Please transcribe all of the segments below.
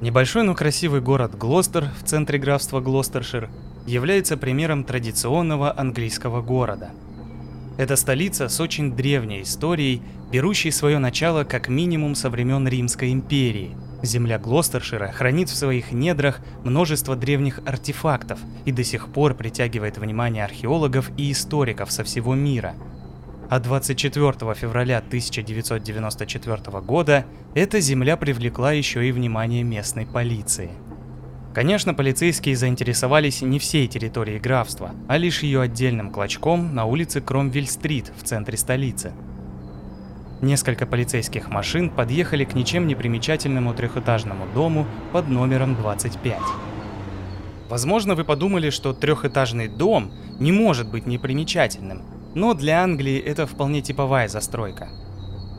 Небольшой, но красивый город Глостер в центре графства Глостершир является примером традиционного английского города. Это столица с очень древней историей, берущей свое начало как минимум со времен Римской империи. Земля Глостершира хранит в своих недрах множество древних артефактов и до сих пор притягивает внимание археологов и историков со всего мира – а 24 февраля 1994 года эта земля привлекла еще и внимание местной полиции. Конечно, полицейские заинтересовались не всей территорией графства, а лишь ее отдельным клочком на улице Кромвель-стрит в центре столицы. Несколько полицейских машин подъехали к ничем не примечательному трехэтажному дому под номером 25. Возможно, вы подумали, что трехэтажный дом не может быть непримечательным, но для Англии это вполне типовая застройка.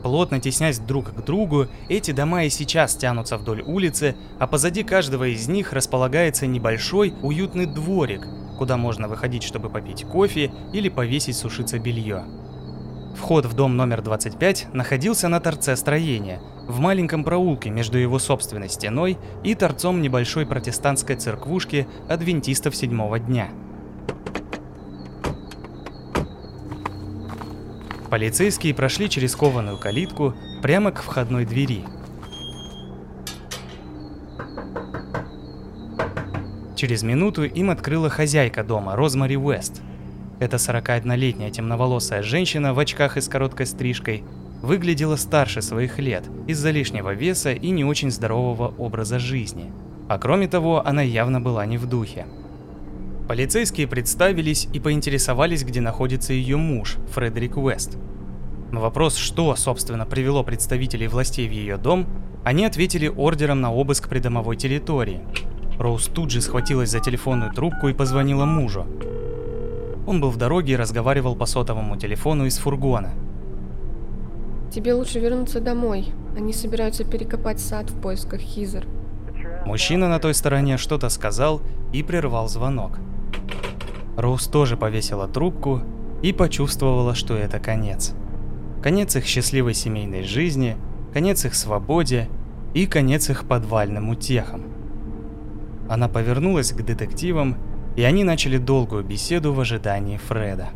Плотно теснясь друг к другу, эти дома и сейчас тянутся вдоль улицы, а позади каждого из них располагается небольшой уютный дворик, куда можно выходить, чтобы попить кофе или повесить сушиться белье. Вход в дом номер 25 находился на торце строения, в маленьком проулке между его собственной стеной и торцом небольшой протестантской церквушки адвентистов седьмого дня – Полицейские прошли через кованую калитку прямо к входной двери. Через минуту им открыла хозяйка дома, Розмари Уэст. Эта 41-летняя темноволосая женщина в очках и с короткой стрижкой выглядела старше своих лет из-за лишнего веса и не очень здорового образа жизни. А кроме того, она явно была не в духе. Полицейские представились и поинтересовались, где находится ее муж, Фредерик Уэст. На вопрос, что, собственно, привело представителей властей в ее дом, они ответили ордером на обыск придомовой территории. Роуз тут же схватилась за телефонную трубку и позвонила мужу. Он был в дороге и разговаривал по сотовому телефону из фургона. «Тебе лучше вернуться домой. Они собираются перекопать сад в поисках Хизер». Мужчина на той стороне что-то сказал и прервал звонок. Роуз тоже повесила трубку и почувствовала, что это конец. Конец их счастливой семейной жизни, конец их свободе и конец их подвальным утехам. Она повернулась к детективам, и они начали долгую беседу в ожидании Фреда.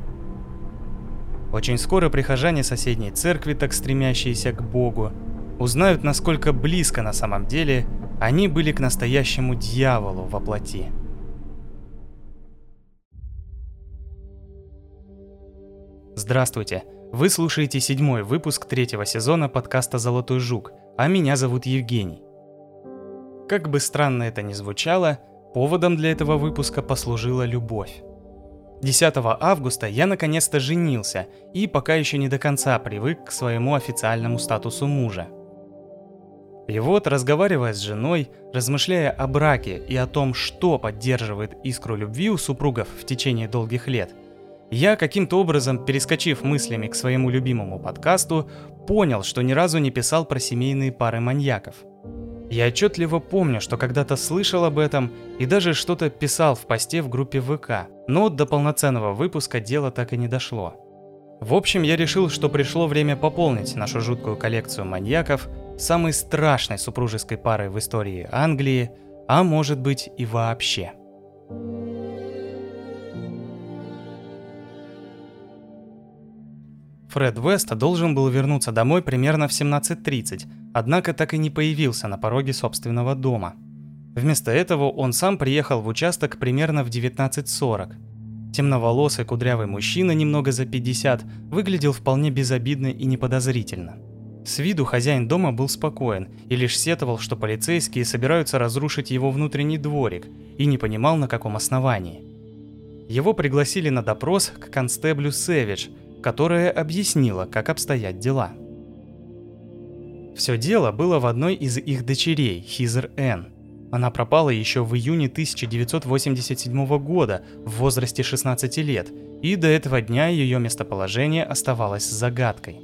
Очень скоро прихожане соседней церкви, так стремящиеся к Богу, узнают, насколько близко на самом деле они были к настоящему дьяволу во плоти. Здравствуйте! Вы слушаете седьмой выпуск третьего сезона подкаста «Золотой жук», а меня зовут Евгений. Как бы странно это ни звучало, поводом для этого выпуска послужила любовь. 10 августа я наконец-то женился и пока еще не до конца привык к своему официальному статусу мужа. И вот, разговаривая с женой, размышляя о браке и о том, что поддерживает искру любви у супругов в течение долгих лет – я каким-то образом, перескочив мыслями к своему любимому подкасту, понял, что ни разу не писал про семейные пары маньяков. Я отчетливо помню, что когда-то слышал об этом и даже что-то писал в посте в группе ВК, но до полноценного выпуска дело так и не дошло. В общем, я решил, что пришло время пополнить нашу жуткую коллекцию маньяков самой страшной супружеской парой в истории Англии, а может быть и вообще. Фред Вест должен был вернуться домой примерно в 17.30, однако так и не появился на пороге собственного дома. Вместо этого он сам приехал в участок примерно в 19.40. Темноволосый кудрявый мужчина, немного за 50, выглядел вполне безобидно и неподозрительно. С виду хозяин дома был спокоен и лишь сетовал, что полицейские собираются разрушить его внутренний дворик, и не понимал на каком основании. Его пригласили на допрос к констеблю Сэвидж – которая объяснила, как обстоят дела. Все дело было в одной из их дочерей, Хизер Н. Она пропала еще в июне 1987 года в возрасте 16 лет, и до этого дня ее местоположение оставалось загадкой.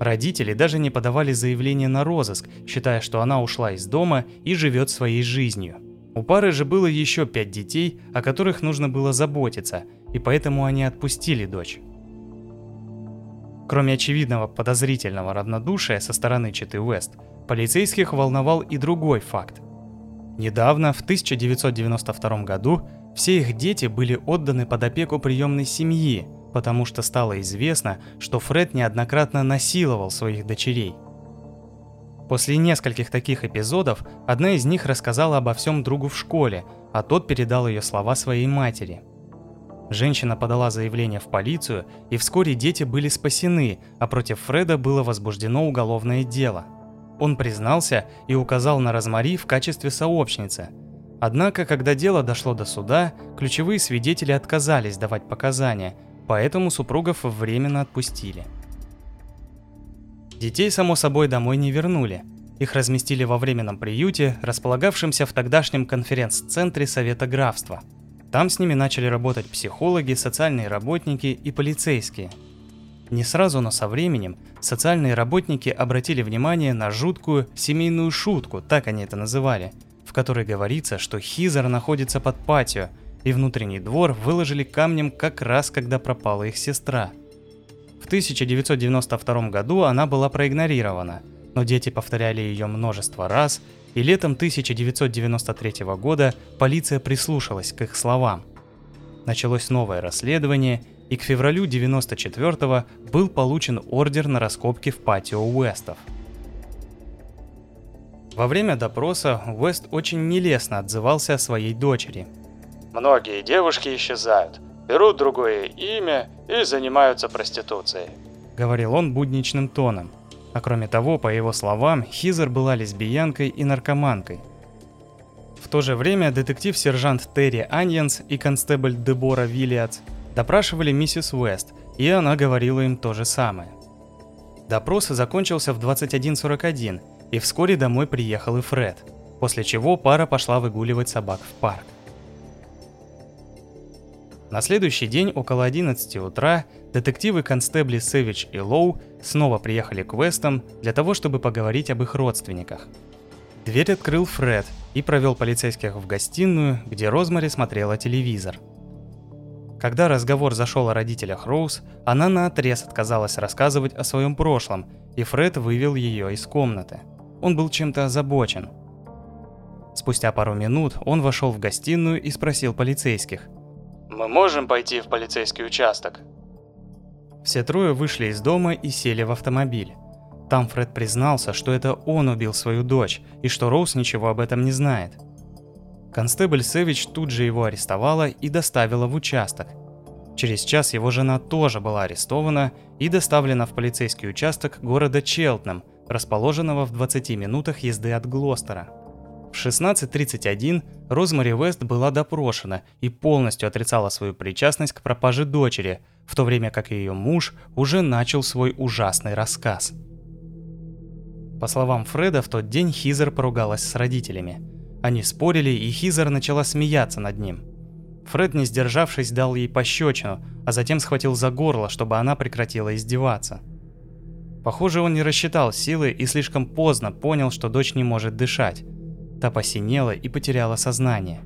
Родители даже не подавали заявление на розыск, считая, что она ушла из дома и живет своей жизнью. У пары же было еще пять детей, о которых нужно было заботиться, и поэтому они отпустили дочь. Кроме очевидного подозрительного равнодушия со стороны Читы Уэст, полицейских волновал и другой факт. Недавно, в 1992 году, все их дети были отданы под опеку приемной семьи, потому что стало известно, что Фред неоднократно насиловал своих дочерей. После нескольких таких эпизодов, одна из них рассказала обо всем другу в школе, а тот передал ее слова своей матери. Женщина подала заявление в полицию, и вскоре дети были спасены, а против Фреда было возбуждено уголовное дело. Он признался и указал на Розмари в качестве сообщницы – Однако, когда дело дошло до суда, ключевые свидетели отказались давать показания, поэтому супругов временно отпустили. Детей, само собой, домой не вернули. Их разместили во временном приюте, располагавшемся в тогдашнем конференц-центре Совета графства. Там с ними начали работать психологи, социальные работники и полицейские. Не сразу, но со временем социальные работники обратили внимание на жуткую семейную шутку, так они это называли – которой говорится, что Хизер находится под патио, и внутренний двор выложили камнем как раз когда пропала их сестра. В 1992 году она была проигнорирована, но дети повторяли ее множество раз, и летом 1993 года полиция прислушалась к их словам. Началось новое расследование, и к февралю 1994 был получен ордер на раскопки в патио Уэстов – во время допроса Уэст очень нелестно отзывался о своей дочери. «Многие девушки исчезают, берут другое имя и занимаются проституцией», — говорил он будничным тоном. А кроме того, по его словам, Хизер была лесбиянкой и наркоманкой. В то же время детектив-сержант Терри Аньенс и констебль Дебора Виллиадс допрашивали миссис Уэст, и она говорила им то же самое. Допрос закончился в 21.41, и вскоре домой приехал и Фред, после чего пара пошла выгуливать собак в парк. На следующий день около 11 утра детективы-констебли Сэвидж и Лоу снова приехали к Вестам для того, чтобы поговорить об их родственниках. Дверь открыл Фред и провел полицейских в гостиную, где Розмари смотрела телевизор. Когда разговор зашел о родителях Роуз, она наотрез отказалась рассказывать о своем прошлом, и Фред вывел ее из комнаты – он был чем-то озабочен. Спустя пару минут он вошел в гостиную и спросил полицейских. «Мы можем пойти в полицейский участок?» Все трое вышли из дома и сели в автомобиль. Там Фред признался, что это он убил свою дочь и что Роуз ничего об этом не знает. Констебль Сэвич тут же его арестовала и доставила в участок. Через час его жена тоже была арестована и доставлена в полицейский участок города Челтнам – расположенного в 20 минутах езды от Глостера. В 16.31 Розмари Вест была допрошена и полностью отрицала свою причастность к пропаже дочери, в то время как ее муж уже начал свой ужасный рассказ. По словам Фреда, в тот день Хизер поругалась с родителями. Они спорили, и Хизер начала смеяться над ним. Фред, не сдержавшись, дал ей пощечину, а затем схватил за горло, чтобы она прекратила издеваться – Похоже, он не рассчитал силы и слишком поздно понял, что дочь не может дышать. Та посинела и потеряла сознание.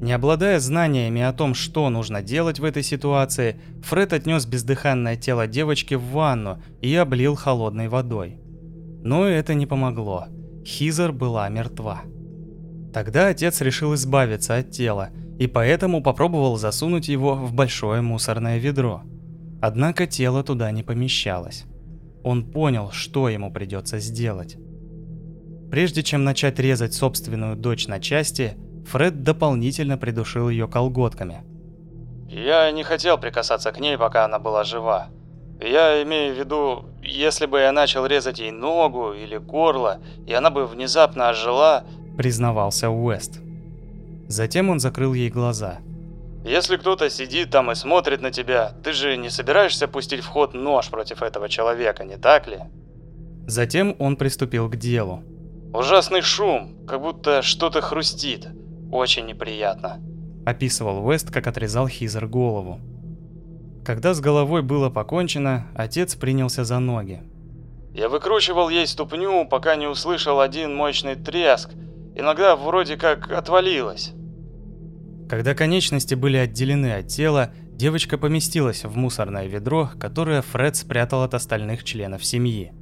Не обладая знаниями о том, что нужно делать в этой ситуации, Фред отнес бездыханное тело девочки в ванну и облил холодной водой. Но это не помогло. Хизер была мертва. Тогда отец решил избавиться от тела и поэтому попробовал засунуть его в большое мусорное ведро. Однако тело туда не помещалось. Он понял, что ему придется сделать. Прежде чем начать резать собственную дочь на части, Фред дополнительно придушил ее колготками. «Я не хотел прикасаться к ней, пока она была жива. Я имею в виду, если бы я начал резать ей ногу или горло, и она бы внезапно ожила...» – признавался Уэст. Затем он закрыл ей глаза – если кто-то сидит там и смотрит на тебя, ты же не собираешься пустить в ход нож против этого человека, не так ли? Затем он приступил к делу. Ужасный шум, как будто что-то хрустит. Очень неприятно. Описывал Уэст, как отрезал Хизер голову. Когда с головой было покончено, отец принялся за ноги. Я выкручивал ей ступню, пока не услышал один мощный треск. Иногда вроде как отвалилась. Когда конечности были отделены от тела, девочка поместилась в мусорное ведро, которое Фред спрятал от остальных членов семьи.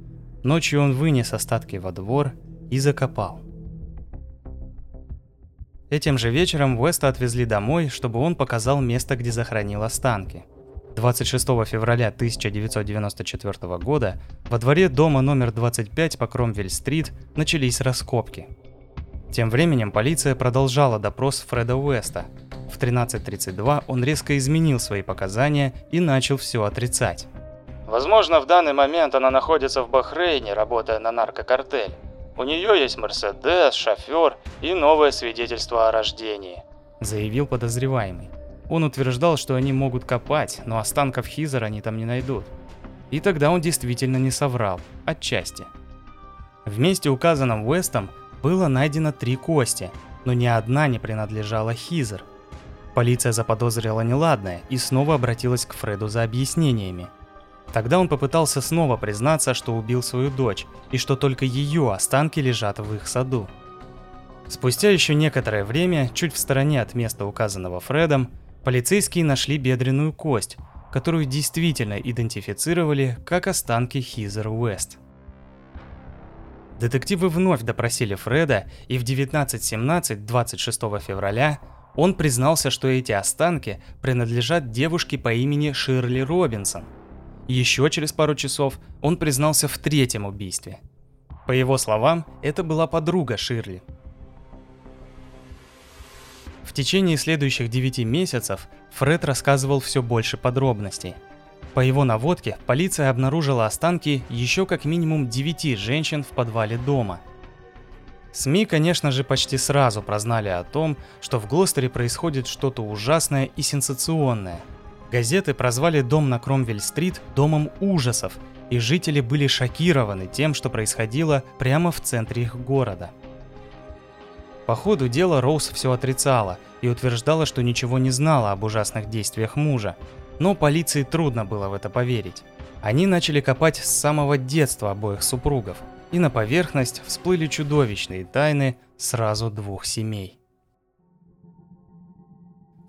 Ночью он вынес остатки во двор и закопал. Этим же вечером Уэста отвезли домой, чтобы он показал место, где захоронил останки. 26 февраля 1994 года во дворе дома номер 25 по Кромвель-стрит начались раскопки. Тем временем полиция продолжала допрос Фреда Уэста. В 13.32 он резко изменил свои показания и начал все отрицать. Возможно, в данный момент она находится в Бахрейне, работая на наркокартель. У нее есть Мерседес, шофер и новое свидетельство о рождении. Заявил подозреваемый. Он утверждал, что они могут копать, но останков Хизера они там не найдут. И тогда он действительно не соврал, отчасти. В месте, указанном Уэстом, было найдено три кости, но ни одна не принадлежала Хизер. Полиция заподозрила неладное и снова обратилась к Фреду за объяснениями. Тогда он попытался снова признаться, что убил свою дочь и что только ее останки лежат в их саду. Спустя еще некоторое время, чуть в стороне от места указанного Фредом, полицейские нашли бедренную кость, которую действительно идентифицировали как останки Хизер Уэст. Детективы вновь допросили Фреда, и в 19.17 26 февраля он признался, что эти останки принадлежат девушке по имени Ширли Робинсон. Еще через пару часов он признался в третьем убийстве. По его словам, это была подруга Ширли. В течение следующих 9 месяцев Фред рассказывал все больше подробностей. По его наводке, полиция обнаружила останки еще как минимум 9 женщин в подвале дома. СМИ, конечно же, почти сразу прознали о том, что в Глостере происходит что-то ужасное и сенсационное. Газеты прозвали дом на Кромвель-стрит «домом ужасов», и жители были шокированы тем, что происходило прямо в центре их города – по ходу дела Роуз все отрицала и утверждала, что ничего не знала об ужасных действиях мужа. Но полиции трудно было в это поверить. Они начали копать с самого детства обоих супругов, и на поверхность всплыли чудовищные тайны сразу двух семей.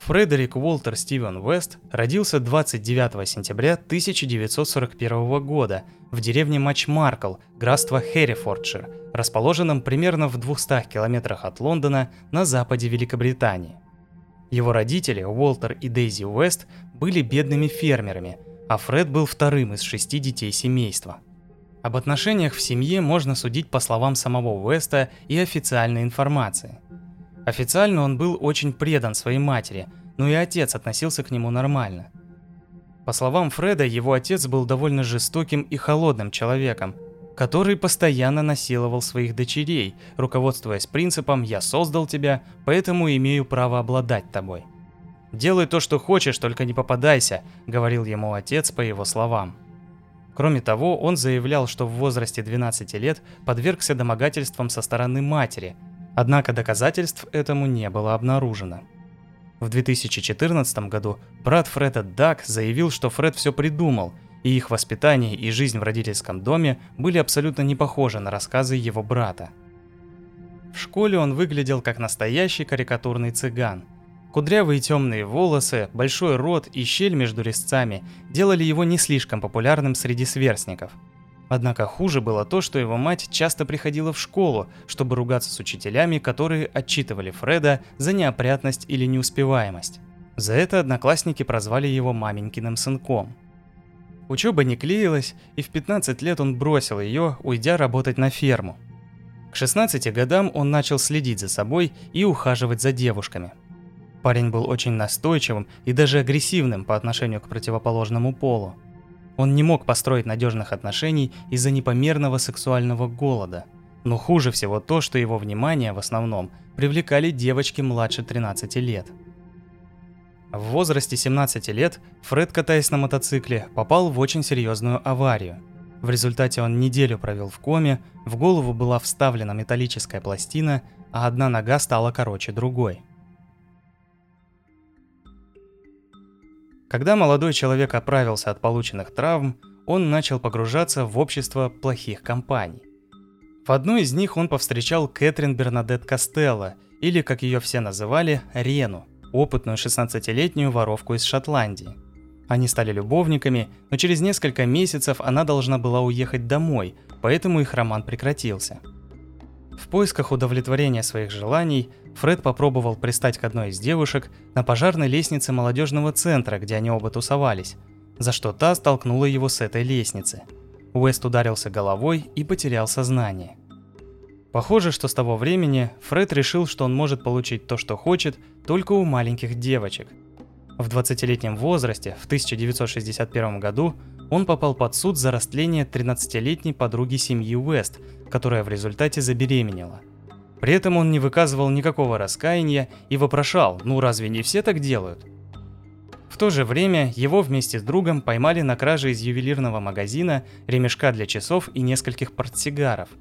Фредерик Уолтер Стивен Вест родился 29 сентября 1941 года в деревне Матчмаркл, графство Херрифордшир, расположенном примерно в 200 километрах от Лондона на западе Великобритании. Его родители, Уолтер и Дейзи Уэст, были бедными фермерами, а Фред был вторым из шести детей семейства. Об отношениях в семье можно судить по словам самого Уэста и официальной информации – Официально он был очень предан своей матери, но и отец относился к нему нормально. По словам Фреда, его отец был довольно жестоким и холодным человеком, который постоянно насиловал своих дочерей, руководствуясь принципом «я создал тебя, поэтому имею право обладать тобой». «Делай то, что хочешь, только не попадайся», — говорил ему отец по его словам. Кроме того, он заявлял, что в возрасте 12 лет подвергся домогательствам со стороны матери – Однако доказательств этому не было обнаружено. В 2014 году брат Фреда Дак заявил, что Фред все придумал, и их воспитание и жизнь в родительском доме были абсолютно не похожи на рассказы его брата. В школе он выглядел как настоящий карикатурный цыган. Кудрявые темные волосы, большой рот и щель между резцами делали его не слишком популярным среди сверстников – Однако хуже было то, что его мать часто приходила в школу, чтобы ругаться с учителями, которые отчитывали Фреда за неопрятность или неуспеваемость. За это одноклассники прозвали его маменькиным сынком. Учеба не клеилась, и в 15 лет он бросил ее, уйдя работать на ферму. К 16 годам он начал следить за собой и ухаживать за девушками. Парень был очень настойчивым и даже агрессивным по отношению к противоположному полу. Он не мог построить надежных отношений из-за непомерного сексуального голода. Но хуже всего то, что его внимание в основном привлекали девочки младше 13 лет. В возрасте 17 лет Фред, катаясь на мотоцикле, попал в очень серьезную аварию. В результате он неделю провел в коме, в голову была вставлена металлическая пластина, а одна нога стала короче другой – Когда молодой человек оправился от полученных травм, он начал погружаться в общество плохих компаний. В одной из них он повстречал Кэтрин Бернадет Костелло, или, как ее все называли, Рену, опытную 16-летнюю воровку из Шотландии. Они стали любовниками, но через несколько месяцев она должна была уехать домой, поэтому их роман прекратился. В поисках удовлетворения своих желаний Фред попробовал пристать к одной из девушек на пожарной лестнице молодежного центра, где они оба тусовались, за что та столкнула его с этой лестницы. Уэст ударился головой и потерял сознание. Похоже, что с того времени Фред решил, что он может получить то, что хочет, только у маленьких девочек. В 20-летнем возрасте, в 1961 году, он попал под суд за растление 13-летней подруги семьи Уэст, которая в результате забеременела. При этом он не выказывал никакого раскаяния и вопрошал, ну разве не все так делают? В то же время его вместе с другом поймали на краже из ювелирного магазина ремешка для часов и нескольких портсигаров –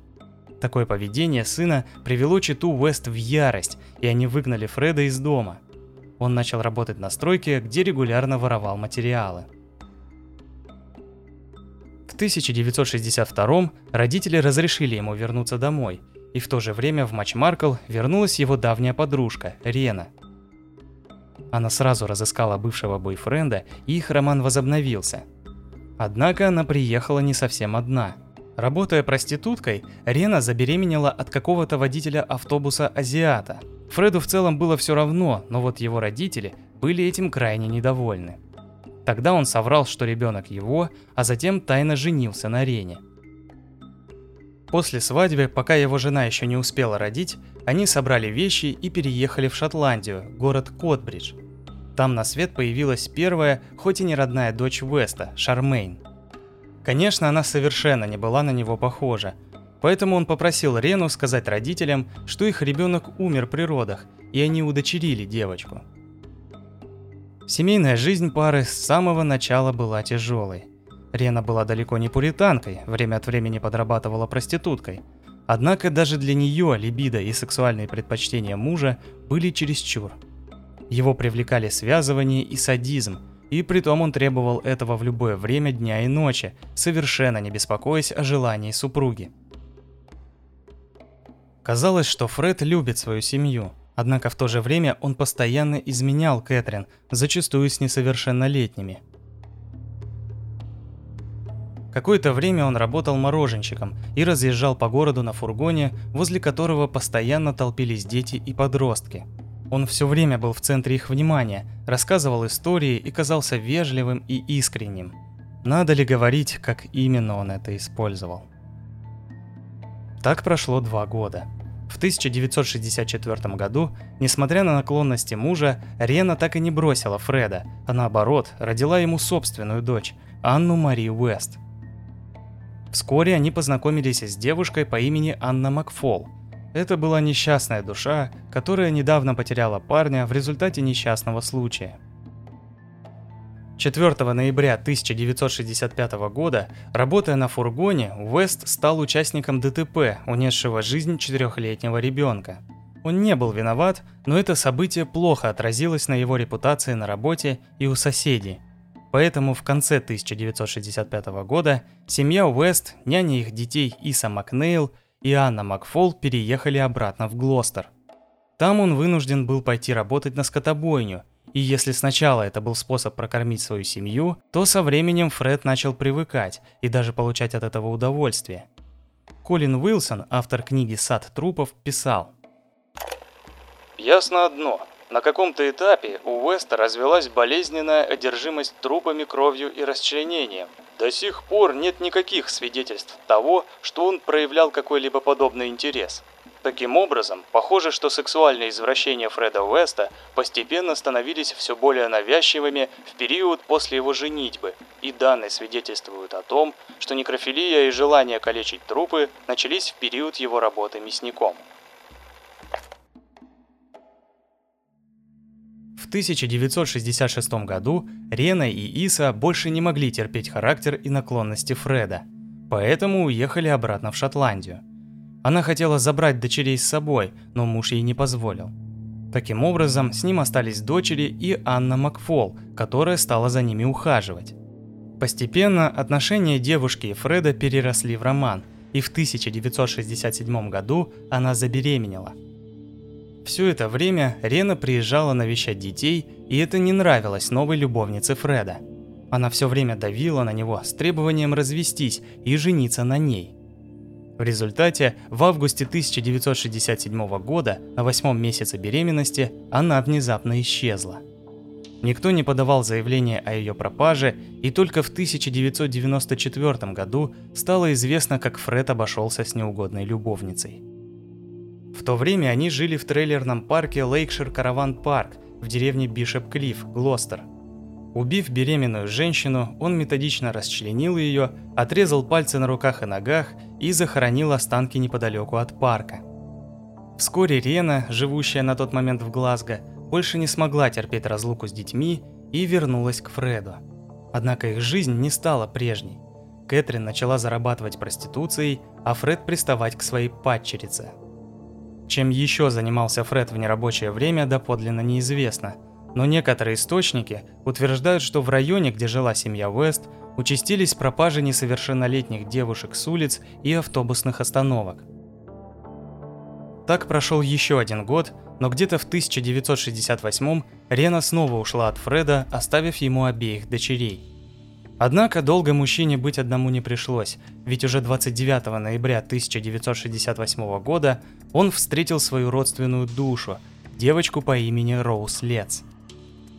Такое поведение сына привело Читу Уэст в ярость, и они выгнали Фреда из дома. Он начал работать на стройке, где регулярно воровал материалы. В 1962 родители разрешили ему вернуться домой, и в то же время в Матч Маркл вернулась его давняя подружка, Рена. Она сразу разыскала бывшего бойфренда, и их роман возобновился. Однако она приехала не совсем одна – Работая проституткой, Рена забеременела от какого-то водителя автобуса азиата. Фреду в целом было все равно, но вот его родители были этим крайне недовольны. Тогда он соврал, что ребенок его, а затем тайно женился на Рене. После свадьбы, пока его жена еще не успела родить, они собрали вещи и переехали в Шотландию, город Котбридж. Там на свет появилась первая, хоть и не родная дочь Веста, Шармейн – Конечно, она совершенно не была на него похожа, поэтому он попросил Рену сказать родителям, что их ребенок умер при родах, и они удочерили девочку. Семейная жизнь пары с самого начала была тяжелой. Рена была далеко не пуританкой, время от времени подрабатывала проституткой. Однако даже для нее либидо и сексуальные предпочтения мужа были чересчур. Его привлекали связывание и садизм – и притом он требовал этого в любое время дня и ночи, совершенно не беспокоясь о желании супруги. Казалось, что Фред любит свою семью, однако в то же время он постоянно изменял Кэтрин, зачастую с несовершеннолетними. Какое-то время он работал мороженщиком и разъезжал по городу на фургоне, возле которого постоянно толпились дети и подростки – он все время был в центре их внимания, рассказывал истории и казался вежливым и искренним. Надо ли говорить, как именно он это использовал? Так прошло два года. В 1964 году, несмотря на наклонности мужа, Рена так и не бросила Фреда, а наоборот, родила ему собственную дочь, Анну Мари Уэст. Вскоре они познакомились с девушкой по имени Анна Макфол – это была несчастная душа, которая недавно потеряла парня в результате несчастного случая. 4 ноября 1965 года, работая на фургоне, Уэст стал участником ДТП, унесшего жизнь четырехлетнего ребенка. Он не был виноват, но это событие плохо отразилось на его репутации на работе и у соседей. Поэтому в конце 1965 года семья Уэст, няня их детей Иса Макнейл и Анна Макфол переехали обратно в Глостер. Там он вынужден был пойти работать на скотобойню, и если сначала это был способ прокормить свою семью, то со временем Фред начал привыкать и даже получать от этого удовольствие. Колин Уилсон, автор книги «Сад трупов», писал «Ясно одно. На каком-то этапе у Уэста развелась болезненная одержимость трупами, кровью и расчленением. До сих пор нет никаких свидетельств того, что он проявлял какой-либо подобный интерес. Таким образом, похоже, что сексуальные извращения Фреда Уэста постепенно становились все более навязчивыми в период после его женитьбы, и данные свидетельствуют о том, что некрофилия и желание калечить трупы начались в период его работы мясником. В 1966 году Рена и Иса больше не могли терпеть характер и наклонности Фреда, поэтому уехали обратно в Шотландию. Она хотела забрать дочерей с собой, но муж ей не позволил. Таким образом, с ним остались дочери и Анна Макфол, которая стала за ними ухаживать. Постепенно отношения девушки и Фреда переросли в роман, и в 1967 году она забеременела – все это время Рена приезжала навещать детей, и это не нравилось новой любовнице Фреда. Она все время давила на него с требованием развестись и жениться на ней. В результате, в августе 1967 года, на восьмом месяце беременности, она внезапно исчезла. Никто не подавал заявление о ее пропаже, и только в 1994 году стало известно, как Фред обошелся с неугодной любовницей. В то время они жили в трейлерном парке Лейкшир Караван Парк в деревне Бишоп Клифф, Глостер – Убив беременную женщину, он методично расчленил ее, отрезал пальцы на руках и ногах и захоронил останки неподалеку от парка. Вскоре Рена, живущая на тот момент в Глазго, больше не смогла терпеть разлуку с детьми и вернулась к Фреду. Однако их жизнь не стала прежней. Кэтрин начала зарабатывать проституцией, а Фред приставать к своей падчерице. Чем еще занимался Фред в нерабочее время, доподлинно неизвестно – но некоторые источники утверждают, что в районе, где жила семья Уэст, участились пропажи несовершеннолетних девушек с улиц и автобусных остановок. Так прошел еще один год, но где-то в 1968 Рена снова ушла от Фреда, оставив ему обеих дочерей. Однако долго мужчине быть одному не пришлось, ведь уже 29 ноября 1968 года он встретил свою родственную душу, девочку по имени Роуз Лец.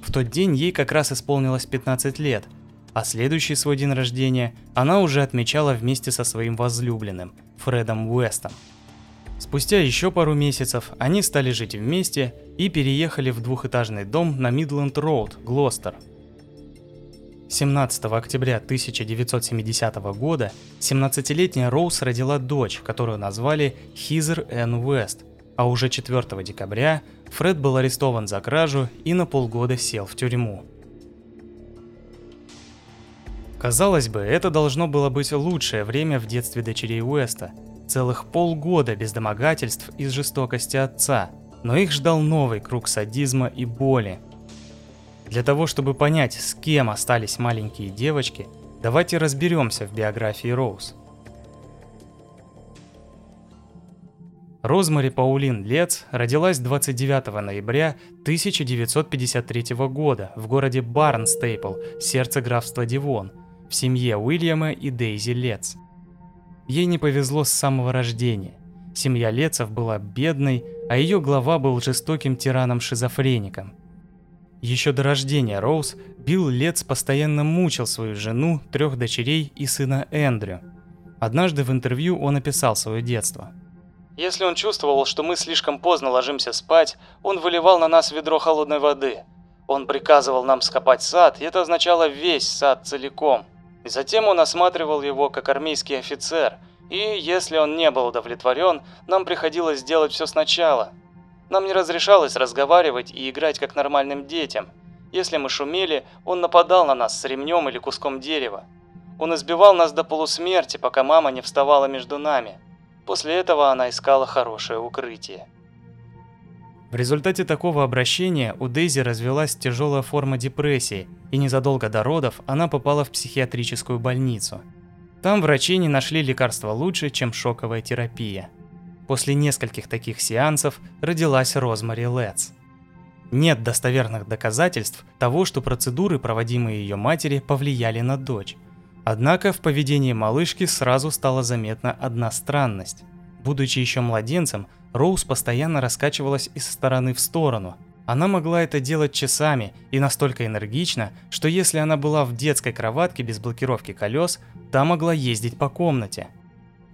В тот день ей как раз исполнилось 15 лет, а следующий свой день рождения она уже отмечала вместе со своим возлюбленным, Фредом Уэстом. Спустя еще пару месяцев они стали жить вместе и переехали в двухэтажный дом на Мидленд Роуд, Глостер. 17 октября 1970 года 17-летняя Роуз родила дочь, которую назвали Хизер Энн Уэст, а уже 4 декабря Фред был арестован за кражу и на полгода сел в тюрьму. Казалось бы, это должно было быть лучшее время в детстве дочерей Уэста. Целых полгода без домогательств из жестокости отца, но их ждал новый круг садизма и боли. Для того, чтобы понять, с кем остались маленькие девочки, давайте разберемся в биографии Роуз. Розмари Паулин Лец родилась 29 ноября 1953 года в городе Барнстейпл, сердце графства Дивон, в семье Уильяма и Дейзи Лец. Ей не повезло с самого рождения. Семья Лецов была бедной, а ее глава был жестоким тираном-шизофреником. Еще до рождения Роуз Билл Лец постоянно мучил свою жену, трех дочерей и сына Эндрю. Однажды в интервью он описал свое детство – если он чувствовал, что мы слишком поздно ложимся спать, он выливал на нас ведро холодной воды. Он приказывал нам скопать сад, и это означало весь сад целиком. И затем он осматривал его как армейский офицер, и если он не был удовлетворен, нам приходилось делать все сначала. Нам не разрешалось разговаривать и играть как нормальным детям. Если мы шумели, он нападал на нас с ремнем или куском дерева. Он избивал нас до полусмерти, пока мама не вставала между нами. После этого она искала хорошее укрытие. В результате такого обращения у Дейзи развелась тяжелая форма депрессии, и незадолго до родов она попала в психиатрическую больницу. Там врачи не нашли лекарства лучше, чем шоковая терапия. После нескольких таких сеансов родилась Розмари Летс. Нет достоверных доказательств того, что процедуры, проводимые ее матери, повлияли на дочь. Однако в поведении малышки сразу стала заметна одна странность. Будучи еще младенцем, Роуз постоянно раскачивалась из стороны в сторону. Она могла это делать часами и настолько энергично, что если она была в детской кроватке без блокировки колес, та могла ездить по комнате.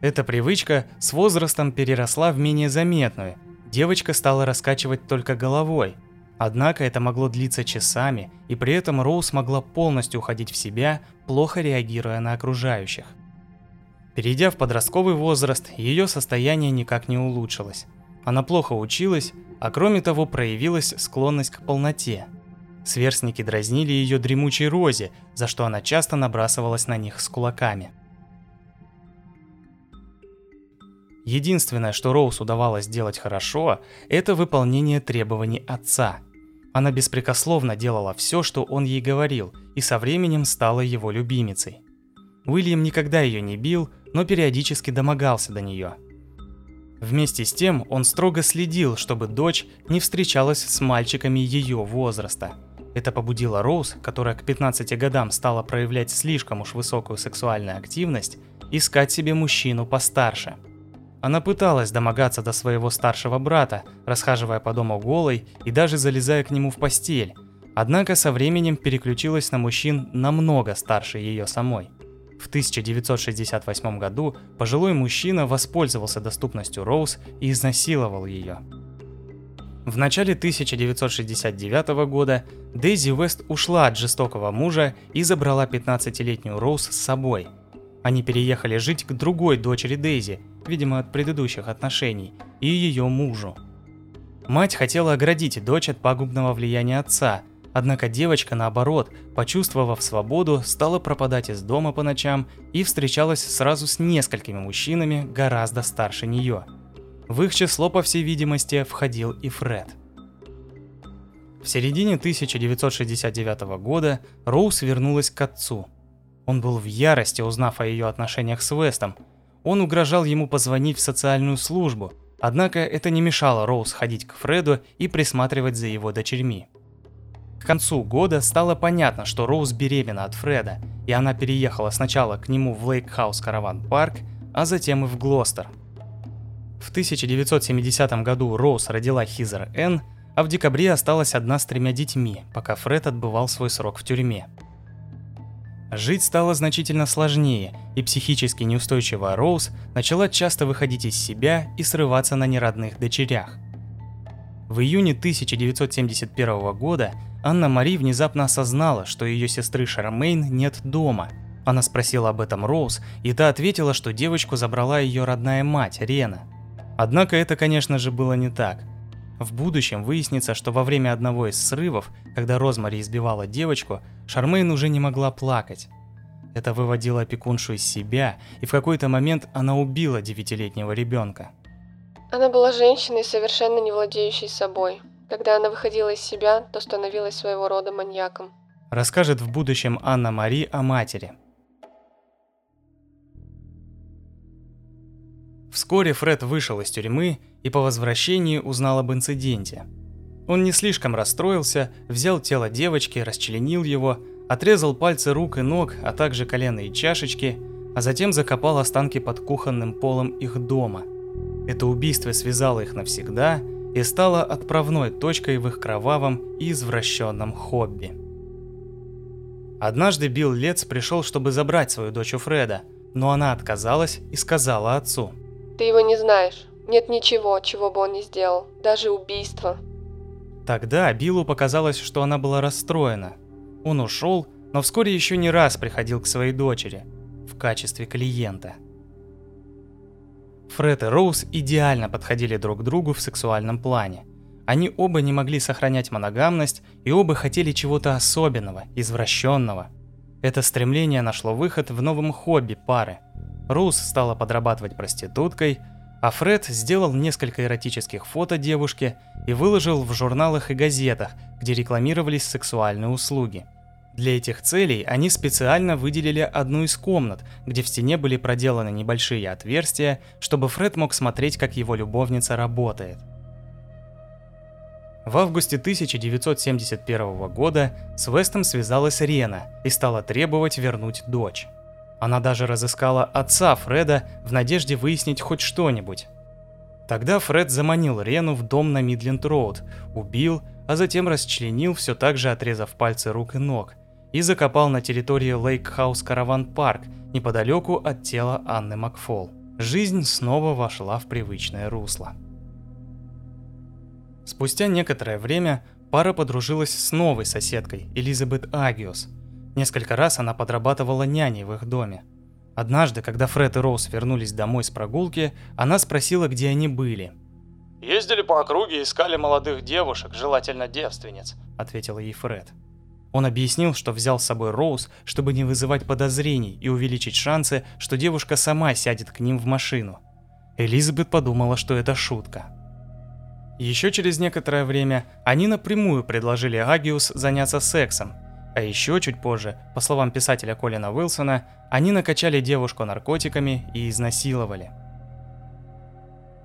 Эта привычка с возрастом переросла в менее заметную. Девочка стала раскачивать только головой – Однако это могло длиться часами, и при этом Роуз могла полностью уходить в себя, плохо реагируя на окружающих. Перейдя в подростковый возраст, ее состояние никак не улучшилось. Она плохо училась, а кроме того проявилась склонность к полноте. Сверстники дразнили ее дремучей розе, за что она часто набрасывалась на них с кулаками. Единственное, что Роуз удавалось сделать хорошо, это выполнение требований отца – она беспрекословно делала все, что он ей говорил, и со временем стала его любимицей. Уильям никогда ее не бил, но периодически домогался до нее. Вместе с тем он строго следил, чтобы дочь не встречалась с мальчиками ее возраста. Это побудило Роуз, которая к 15 годам стала проявлять слишком уж высокую сексуальную активность, искать себе мужчину постарше – Она пыталась домогаться до своего старшего брата, расхаживая по дому голой и даже залезая к нему в постель, однако со временем переключилась на мужчин намного старше ее самой. В 1968 году пожилой мужчина воспользовался доступностью Роуз и изнасиловал ее. В начале 1969 года Дейзи Уэст ушла от жестокого мужа и забрала 15-летнюю Роуз с собой. Они переехали жить к другой дочери Дейзи, видимо от предыдущих отношений, и ее мужу. Мать хотела оградить дочь от пагубного влияния отца, однако девочка, наоборот, почувствовав свободу, стала пропадать из дома по ночам и встречалась сразу с несколькими мужчинами гораздо старше нее – в их число, по всей видимости, входил и Фред. В середине 1969 года Роуз вернулась к отцу. Он был в ярости, узнав о ее отношениях с Вестом. Он угрожал ему позвонить в социальную службу, однако это не мешало Роуз ходить к Фреду и присматривать за его дочерьми. К концу года стало понятно, что Роуз беременна от Фреда, и она переехала сначала к нему в Лейкхаус Караван Парк, а затем и в Глостер – в 1970 году Роуз родила Хизер Н, а в декабре осталась одна с тремя детьми, пока Фред отбывал свой срок в тюрьме. Жить стало значительно сложнее, и психически неустойчивая Роуз начала часто выходить из себя и срываться на неродных дочерях. В июне 1971 года Анна Мари внезапно осознала, что ее сестры Шармейн нет дома. Она спросила об этом Роуз, и та ответила, что девочку забрала ее родная мать, Рена – Однако это, конечно же, было не так. В будущем выяснится, что во время одного из срывов, когда Розмари избивала девочку, Шармейн уже не могла плакать. Это выводило опекуншу из себя, и в какой-то момент она убила девятилетнего ребенка. Она была женщиной, совершенно не владеющей собой. Когда она выходила из себя, то становилась своего рода маньяком. Расскажет в будущем Анна Мари о матери – Вскоре Фред вышел из тюрьмы и по возвращении узнал об инциденте. Он не слишком расстроился, взял тело девочки, расчленил его, отрезал пальцы рук и ног, а также колено и чашечки, а затем закопал останки под кухонным полом их дома. Это убийство связало их навсегда и стало отправной точкой в их кровавом и извращенном хобби. Однажды Билл Лец пришел, чтобы забрать свою дочь у Фреда, но она отказалась и сказала отцу – ты его не знаешь. Нет ничего, чего бы он не сделал. Даже убийство. Тогда Биллу показалось, что она была расстроена. Он ушел, но вскоре еще не раз приходил к своей дочери в качестве клиента. Фред и Роуз идеально подходили друг к другу в сексуальном плане. Они оба не могли сохранять моногамность и оба хотели чего-то особенного, извращенного. Это стремление нашло выход в новом хобби пары – Роуз стала подрабатывать проституткой, а Фред сделал несколько эротических фото девушки и выложил в журналах и газетах, где рекламировались сексуальные услуги. Для этих целей они специально выделили одну из комнат, где в стене были проделаны небольшие отверстия, чтобы Фред мог смотреть, как его любовница работает. В августе 1971 года с Вестом связалась Рена и стала требовать вернуть дочь. Она даже разыскала отца Фреда в надежде выяснить хоть что-нибудь. Тогда Фред заманил Рену в дом на Мидленд-Роуд, убил, а затем расчленил, все так же отрезав пальцы рук и ног, и закопал на территории Лейк-Хаус Караван Парк, неподалеку от тела Анны Макфол. Жизнь снова вошла в привычное русло. Спустя некоторое время пара подружилась с новой соседкой, Элизабет Агиос – Несколько раз она подрабатывала няней в их доме. Однажды, когда Фред и Роуз вернулись домой с прогулки, она спросила, где они были. «Ездили по округе искали молодых девушек, желательно девственниц», — ответил ей Фред. Он объяснил, что взял с собой Роуз, чтобы не вызывать подозрений и увеличить шансы, что девушка сама сядет к ним в машину. Элизабет подумала, что это шутка. Еще через некоторое время они напрямую предложили Агиус заняться сексом, а еще чуть позже, по словам писателя Колина Уилсона, они накачали девушку наркотиками и изнасиловали.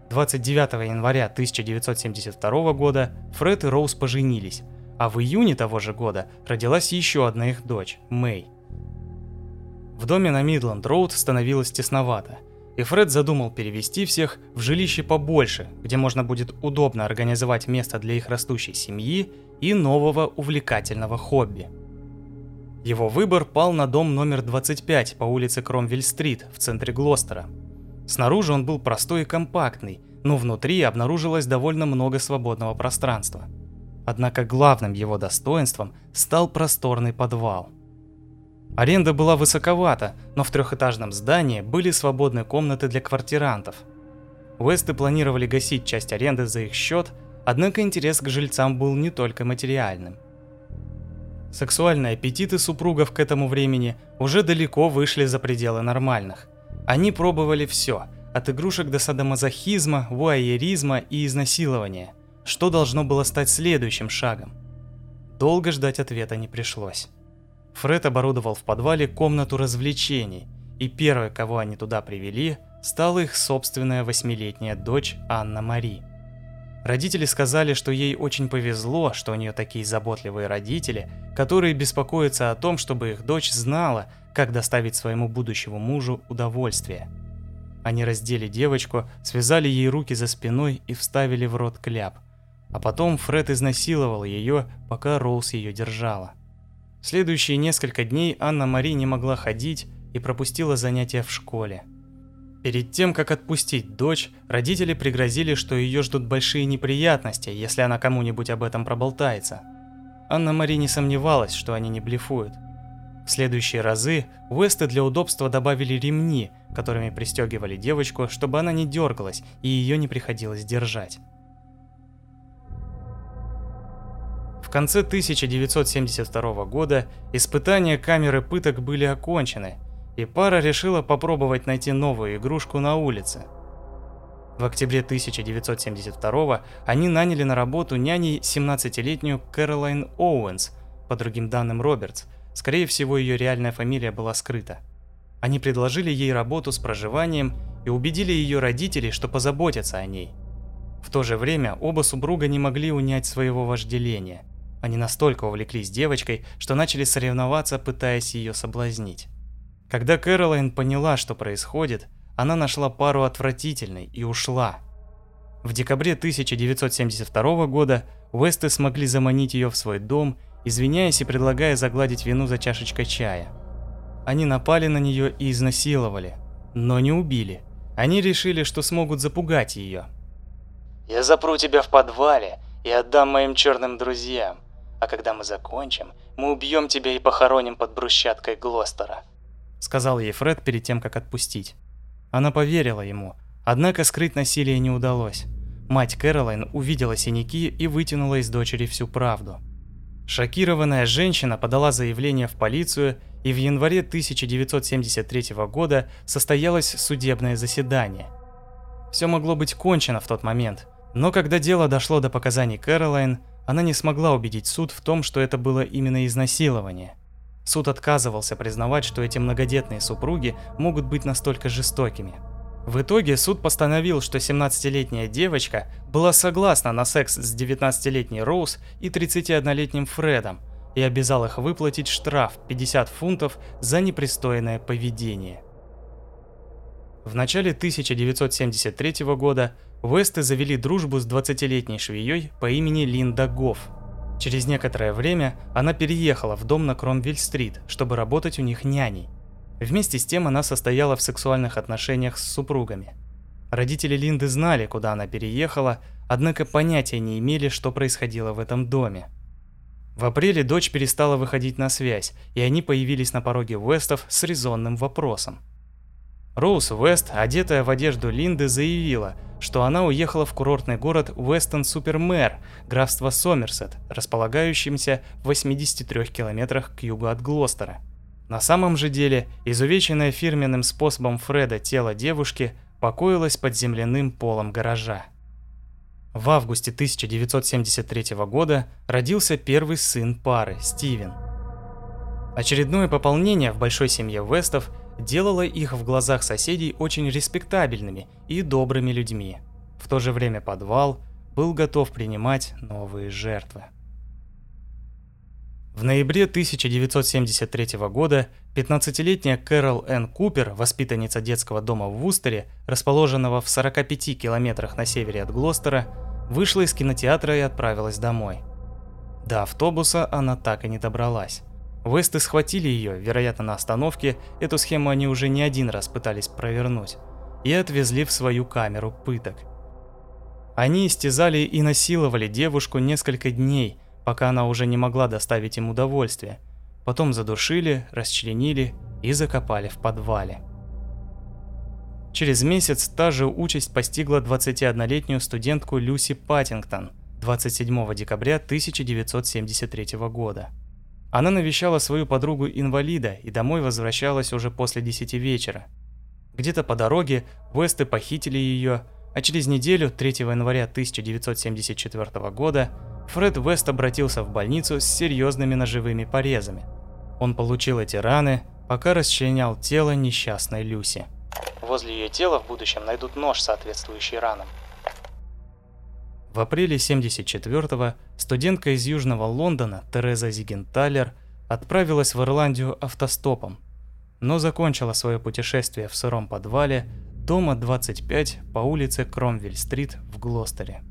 29 января 1972 года Фред и Роуз поженились, а в июне того же года родилась еще одна их дочь, Мэй. В доме на Мидленд-Роуд становилось тесновато. и Фред задумал перевести всех в жилище побольше, где можно будет удобно организовать место для их растущей семьи и нового увлекательного хобби. Его выбор пал на дом номер 25 по улице Кромвель-стрит в центре Глостера. Снаружи он был простой и компактный, но внутри обнаружилось довольно много свободного пространства. Однако главным его достоинством стал просторный подвал. Аренда была высоковата, но в трехэтажном здании были свободные комнаты для квартирантов. Уэсты планировали гасить часть аренды за их счет, однако интерес к жильцам был не только материальным. Сексуальные аппетиты супругов к этому времени уже далеко вышли за пределы нормальных. Они пробовали все, от игрушек до садомазохизма, вуайеризма и изнасилования, что должно было стать следующим шагом. Долго ждать ответа не пришлось. Фред оборудовал в подвале комнату развлечений, и первой, кого они туда привели, стала их собственная восьмилетняя дочь Анна Мари. Родители сказали, что ей очень повезло, что у нее такие заботливые родители, которые беспокоятся о том, чтобы их дочь знала, как доставить своему будущему мужу удовольствие. Они раздели девочку, связали ей руки за спиной и вставили в рот кляп. А потом Фред изнасиловал ее, пока Роуз ее держала. Следующие несколько дней Анна-Мари не могла ходить и пропустила занятия в школе. Перед тем, как отпустить дочь, родители пригрозили, что ее ждут большие неприятности, если она кому-нибудь об этом проболтается. Анна-Мари не сомневалась, что они не блефуют. В следующие разы Уэсты для удобства добавили ремни, которыми пристегивали девочку, чтобы она не дергалась и ее не приходилось держать. конце 1972 года испытания камеры пыток были окончены, и пара решила попробовать найти новую игрушку на улице. В октябре 1972 они наняли на работу няней 17-летнюю Кэролайн Оуэнс, по другим данным Робертс. Скорее всего, ее реальная фамилия была скрыта. Они предложили ей работу с проживанием и убедили ее родителей, что позаботятся о ней. В то же время оба супруга не могли унять своего вожделения – они настолько увлеклись девочкой, что начали соревноваться, пытаясь ее соблазнить. Когда Кэролайн поняла, что происходит, она нашла пару отвратительной и ушла. В декабре 1972 года Уэсты смогли заманить ее в свой дом, извиняясь и предлагая загладить вину за чашечкой чая. Они напали на нее и изнасиловали, но не убили. Они решили, что смогут запугать ее. «Я запру тебя в подвале и отдам моим черным друзьям. А когда мы закончим, мы убьем тебя и похороним под брусчаткой Глостера», — сказал ей Фред перед тем, как отпустить. Она поверила ему, однако скрыть насилие не удалось. Мать Кэролайн увидела синяки и вытянула из дочери всю правду. Шокированная женщина подала заявление в полицию, и в январе 1973 года состоялось судебное заседание. Все могло быть кончено в тот момент, но когда дело дошло до показаний Кэролайн, она не смогла убедить суд в том, что это было именно изнасилование. Суд отказывался признавать, что эти многодетные супруги могут быть настолько жестокими. В итоге суд постановил, что 17-летняя девочка была согласна на секс с 19-летней Роуз и 31-летним Фредом и обязал их выплатить штраф 50 фунтов за непристойное поведение. В начале 1973 года Весты завели дружбу с 20-летней швеей по имени Линда Гофф. Через некоторое время она переехала в дом на Кромвель-стрит, чтобы работать у них няней. Вместе с тем она состояла в сексуальных отношениях с супругами. Родители Линды знали, куда она переехала, однако понятия не имели, что происходило в этом доме. В апреле дочь перестала выходить на связь, и они появились на пороге Вестов с резонным вопросом. Роуз Вест, одетая в одежду Линды, заявила, что она уехала в курортный город Уэстон-Супермэр, графство Сомерсет, располагающимся в 83 километрах к югу от Глостера. На самом же деле, изувеченное фирменным способом Фреда тело девушки покоилось под земляным полом гаража. В августе 1973 года родился первый сын пары, Стивен. Очередное пополнение в большой семье Вестов – делало их в глазах соседей очень респектабельными и добрыми людьми. В то же время подвал был готов принимать новые жертвы. В ноябре 1973 года 15-летняя Кэрол Н. Купер, воспитанница детского дома в Вустере, расположенного в 45 километрах на севере от Глостера, вышла из кинотеатра и отправилась домой. До автобуса она так и не добралась. Весты схватили ее, вероятно, на остановке, эту схему они уже не один раз пытались провернуть, и отвезли в свою камеру пыток. Они истязали и насиловали девушку несколько дней – пока она уже не могла доставить им удовольствие. Потом задушили, расчленили и закопали в подвале. Через месяц та же участь постигла 21-летнюю студентку Люси Паттингтон 27 декабря 1973 года. Она навещала свою подругу-инвалида и домой возвращалась уже после 10 вечера. Где-то по дороге Весты похитили ее, а через неделю, 3 января 1974 года, Фред Вест обратился в больницу с серьезными ножевыми порезами. Он получил эти раны, пока расчленял тело несчастной Люси. Возле ее тела в будущем найдут нож, соответствующий ранам. В апреле 74-го студентка из Южного Лондона Тереза Зигенталер отправилась в Ирландию автостопом, но закончила свое путешествие в сыром подвале дома 25 по улице Кромвель-стрит в Глостере.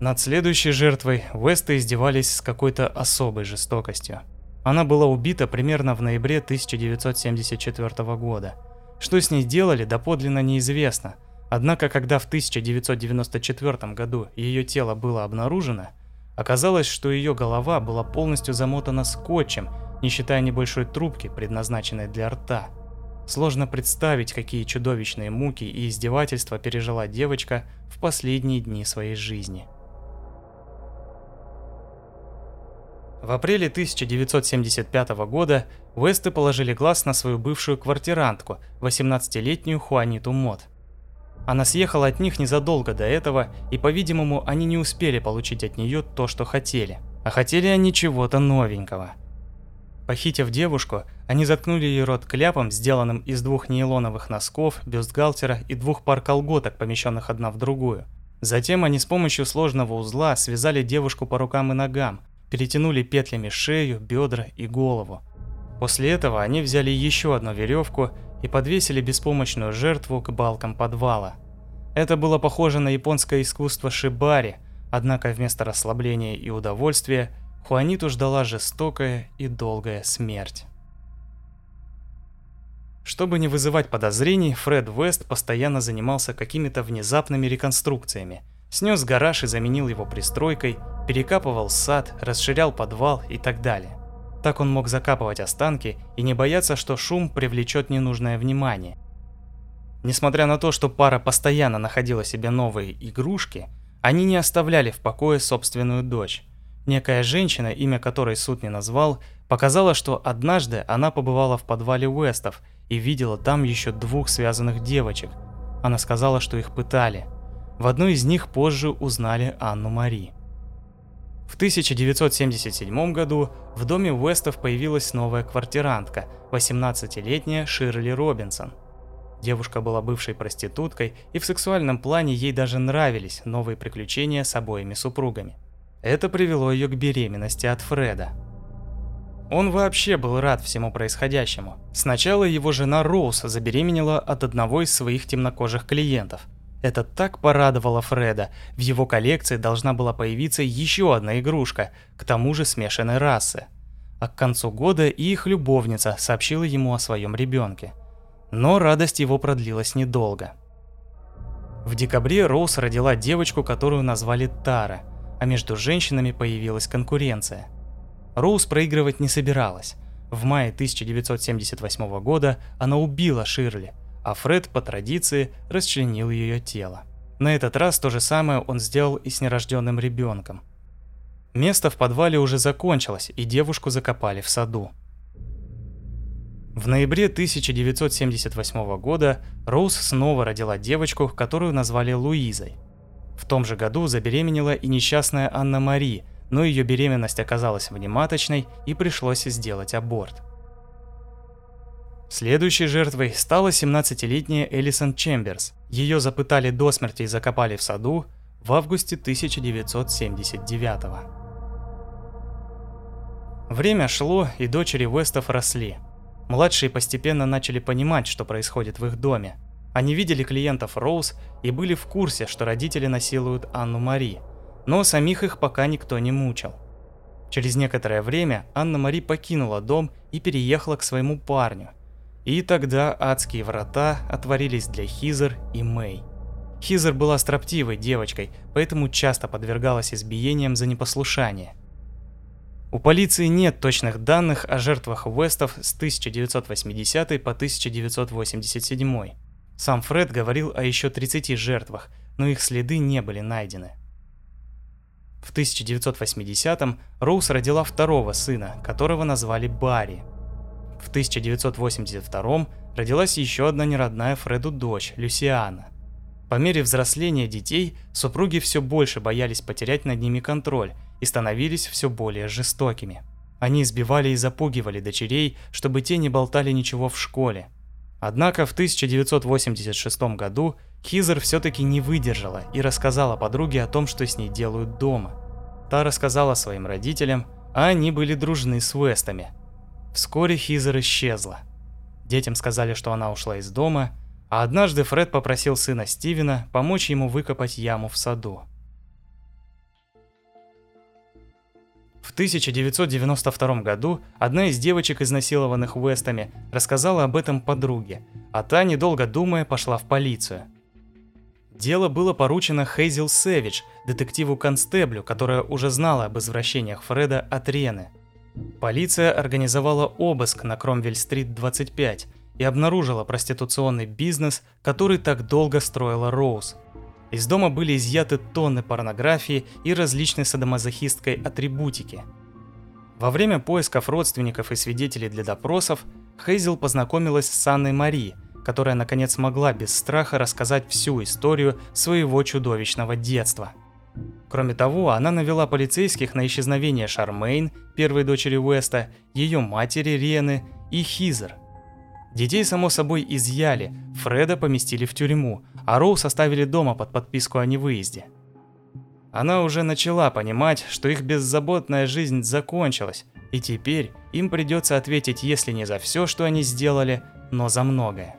Над следующей жертвой Весты издевались с какой-то особой жестокостью. Она была убита примерно в ноябре 1974 года. Что с ней делали, доподлинно неизвестно. Однако, когда в 1994 году ее тело было обнаружено, оказалось, что ее голова была полностью замотана скотчем, не считая небольшой трубки, предназначенной для рта. Сложно представить, какие чудовищные муки и издевательства пережила девочка в последние дни своей жизни. В апреле 1975 года Весты положили глаз на свою бывшую квартирантку, 18-летнюю Хуаниту Мот. Она съехала от них незадолго до этого, и, по-видимому, они не успели получить от нее то, что хотели. А хотели они чего-то новенького. Похитив девушку, они заткнули ей рот кляпом, сделанным из двух нейлоновых носков, бюстгальтера и двух пар колготок, помещенных одна в другую. Затем они с помощью сложного узла связали девушку по рукам и ногам, перетянули петлями шею, бедра и голову. После этого они взяли еще одну веревку и подвесили беспомощную жертву к балкам подвала. Это было похоже на японское искусство шибари, однако вместо расслабления и удовольствия Хуаниту ждала жестокая и долгая смерть. Чтобы не вызывать подозрений, Фред Вест постоянно занимался какими-то внезапными реконструкциями – снес гараж и заменил его пристройкой, перекапывал сад, расширял подвал и так далее. Так он мог закапывать останки и не бояться, что шум привлечет ненужное внимание. Несмотря на то, что пара постоянно находила себе новые игрушки, они не оставляли в покое собственную дочь. Некая женщина, имя которой суд не назвал, показала, что однажды она побывала в подвале Уэстов и видела там еще двух связанных девочек. Она сказала, что их пытали – в одной из них позже узнали Анну Мари. В 1977 году в доме Уэстов появилась новая квартирантка, 18-летняя Ширли Робинсон. Девушка была бывшей проституткой, и в сексуальном плане ей даже нравились новые приключения с обоими супругами. Это привело ее к беременности от Фреда. Он вообще был рад всему происходящему. Сначала его жена Роуз забеременела от одного из своих темнокожих клиентов – это так порадовало Фреда. В его коллекции должна была появиться еще одна игрушка, к тому же смешанной расы. А к концу года и их любовница сообщила ему о своем ребенке. Но радость его продлилась недолго. В декабре Роуз родила девочку, которую назвали Тара, а между женщинами появилась конкуренция. Роуз проигрывать не собиралась. В мае 1978 года она убила Ширли – а Фред по традиции расчленил ее тело. На этот раз то же самое он сделал и с нерожденным ребенком. Место в подвале уже закончилось, и девушку закопали в саду. В ноябре 1978 года Роуз снова родила девочку, которую назвали Луизой. В том же году забеременела и несчастная Анна Мари, но ее беременность оказалась внематочной и пришлось сделать аборт. Следующей жертвой стала 17-летняя Элисон Чемберс. Ее запытали до смерти и закопали в саду в августе 1979 года. Время шло, и дочери Уэстов росли. Младшие постепенно начали понимать, что происходит в их доме. Они видели клиентов Роуз и были в курсе, что родители насилуют Анну Мари, но самих их пока никто не мучил. Через некоторое время Анна Мари покинула дом и переехала к своему парню. И тогда адские врата отворились для Хизер и Мэй. Хизер была строптивой девочкой, поэтому часто подвергалась избиениям за непослушание – у полиции нет точных данных о жертвах Уэстов с 1980 по 1987. Сам Фред говорил о еще 30 жертвах, но их следы не были найдены. В 1980-м Роуз родила второго сына, которого назвали Барри. В 1982-м родилась еще одна неродная Фреду дочь, Люсиана. По мере взросления детей супруги все больше боялись потерять над ними контроль и становились все более жестокими. Они избивали и запугивали дочерей, чтобы те не болтали ничего в школе. Однако в 1986 году Хизер все-таки не выдержала и рассказала подруге о том, что с ней делают дома. Та рассказала своим родителям, а они были дружны с Вестами. Вскоре Хизер исчезла. Детям сказали, что она ушла из дома, а однажды Фред попросил сына Стивена помочь ему выкопать яму в саду. В 1992 году одна из девочек, изнасилованных Уэстами, рассказала об этом подруге, а та, недолго думая, пошла в полицию. Дело было поручено Хейзел Сэвидж, детективу-констеблю, которая уже знала об извращениях Фреда от Рены. Полиция организовала обыск на Кромвель-стрит 25 и обнаружила проституционный бизнес, который так долго строила Роуз – из дома были изъяты тонны порнографии и различной садомазохистской атрибутики. Во время поисков родственников и свидетелей для допросов Хейзел познакомилась с Анной Мари, которая наконец смогла без страха рассказать всю историю своего чудовищного детства. Кроме того, она навела полицейских на исчезновение Шармейн, первой дочери Уэста, ее матери Рены и Хизер – Детей, само собой, изъяли, Фреда поместили в тюрьму, а Роуз оставили дома под подписку о невыезде. Она уже начала понимать, что их беззаботная жизнь закончилась, и теперь им придется ответить, если не за все, что они сделали, но за многое.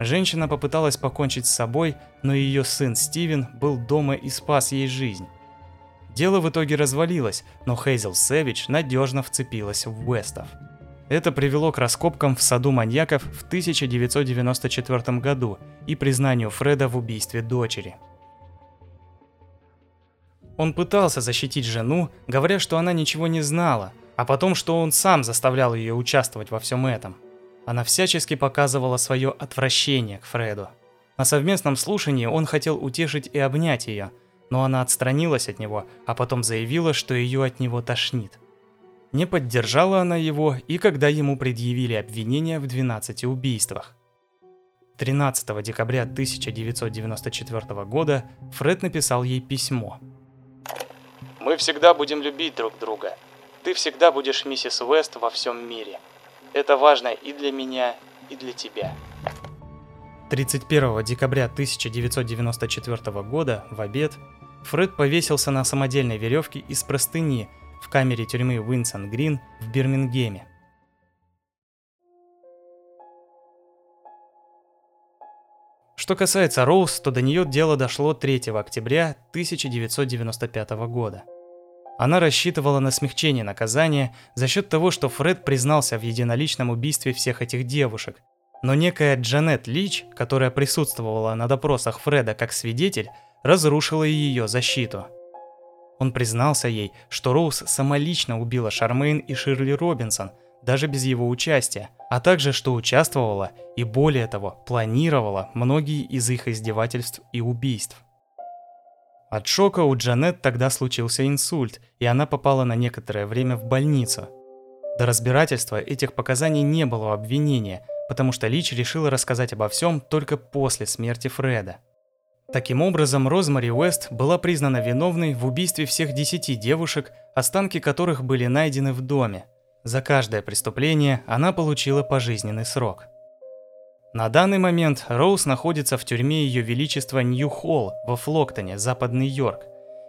Женщина попыталась покончить с собой, но ее сын Стивен был дома и спас ей жизнь. Дело в итоге развалилось, но Хейзел Сэвидж надежно вцепилась в Уэстов – это привело к раскопкам в саду маньяков в 1994 году и признанию Фреда в убийстве дочери. Он пытался защитить жену, говоря, что она ничего не знала, а потом, что он сам заставлял ее участвовать во всем этом. Она всячески показывала свое отвращение к Фреду. На совместном слушании он хотел утешить и обнять ее, но она отстранилась от него, а потом заявила, что ее от него тошнит. Не поддержала она его и когда ему предъявили обвинения в 12 убийствах. 13 декабря 1994 года Фред написал ей письмо. «Мы всегда будем любить друг друга. Ты всегда будешь миссис Уэст во всем мире. Это важно и для меня, и для тебя». 31 декабря 1994 года в обед Фред повесился на самодельной веревке из простыни – в камере тюрьмы Уинсон Грин в Бирмингеме. Что касается Роуз, то до нее дело дошло 3 октября 1995 года. Она рассчитывала на смягчение наказания за счет того, что Фред признался в единоличном убийстве всех этих девушек. Но некая Джанет Лич, которая присутствовала на допросах Фреда как свидетель, разрушила ее защиту – он признался ей, что Роуз самолично убила Шармейн и Ширли Робинсон, даже без его участия, а также что участвовала и более того, планировала многие из их издевательств и убийств. От шока у Джанет тогда случился инсульт, и она попала на некоторое время в больницу. До разбирательства этих показаний не было обвинения, потому что Лич решила рассказать обо всем только после смерти Фреда. Таким образом, Розмари Уэст была признана виновной в убийстве всех десяти девушек, останки которых были найдены в доме. За каждое преступление она получила пожизненный срок. На данный момент Роуз находится в тюрьме Ее Величества Нью-Холл во Флоктоне, Западный Йорк,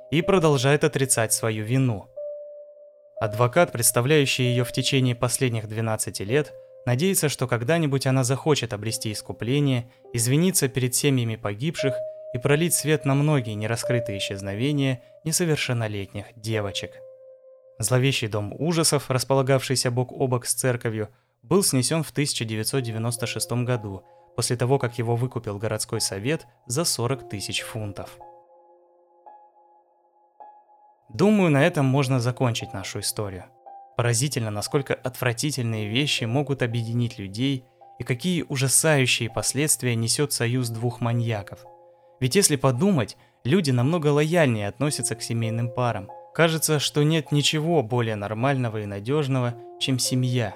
и продолжает отрицать свою вину. Адвокат, представляющий ее в течение последних 12 лет, надеется, что когда-нибудь она захочет обрести искупление, извиниться перед семьями погибших и пролить свет на многие нераскрытые исчезновения несовершеннолетних девочек. Зловещий дом ужасов, располагавшийся бок о бок с церковью, был снесен в 1996 году, после того, как его выкупил городской совет за 40 тысяч фунтов. Думаю, на этом можно закончить нашу историю. Поразительно, насколько отвратительные вещи могут объединить людей и какие ужасающие последствия несет союз двух маньяков. Ведь если подумать, люди намного лояльнее относятся к семейным парам. Кажется, что нет ничего более нормального и надежного, чем семья.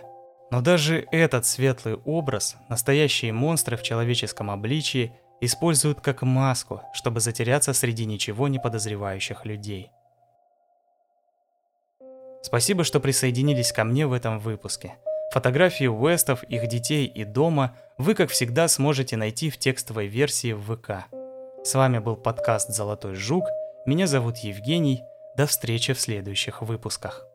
Но даже этот светлый образ настоящие монстры в человеческом обличии используют как маску, чтобы затеряться среди ничего не подозревающих людей. Спасибо, что присоединились ко мне в этом выпуске. Фотографии Уэстов, их детей и дома вы, как всегда, сможете найти в текстовой версии в ВК. С вами был подкаст «Золотой жук». Меня зовут Евгений. До встречи в следующих выпусках.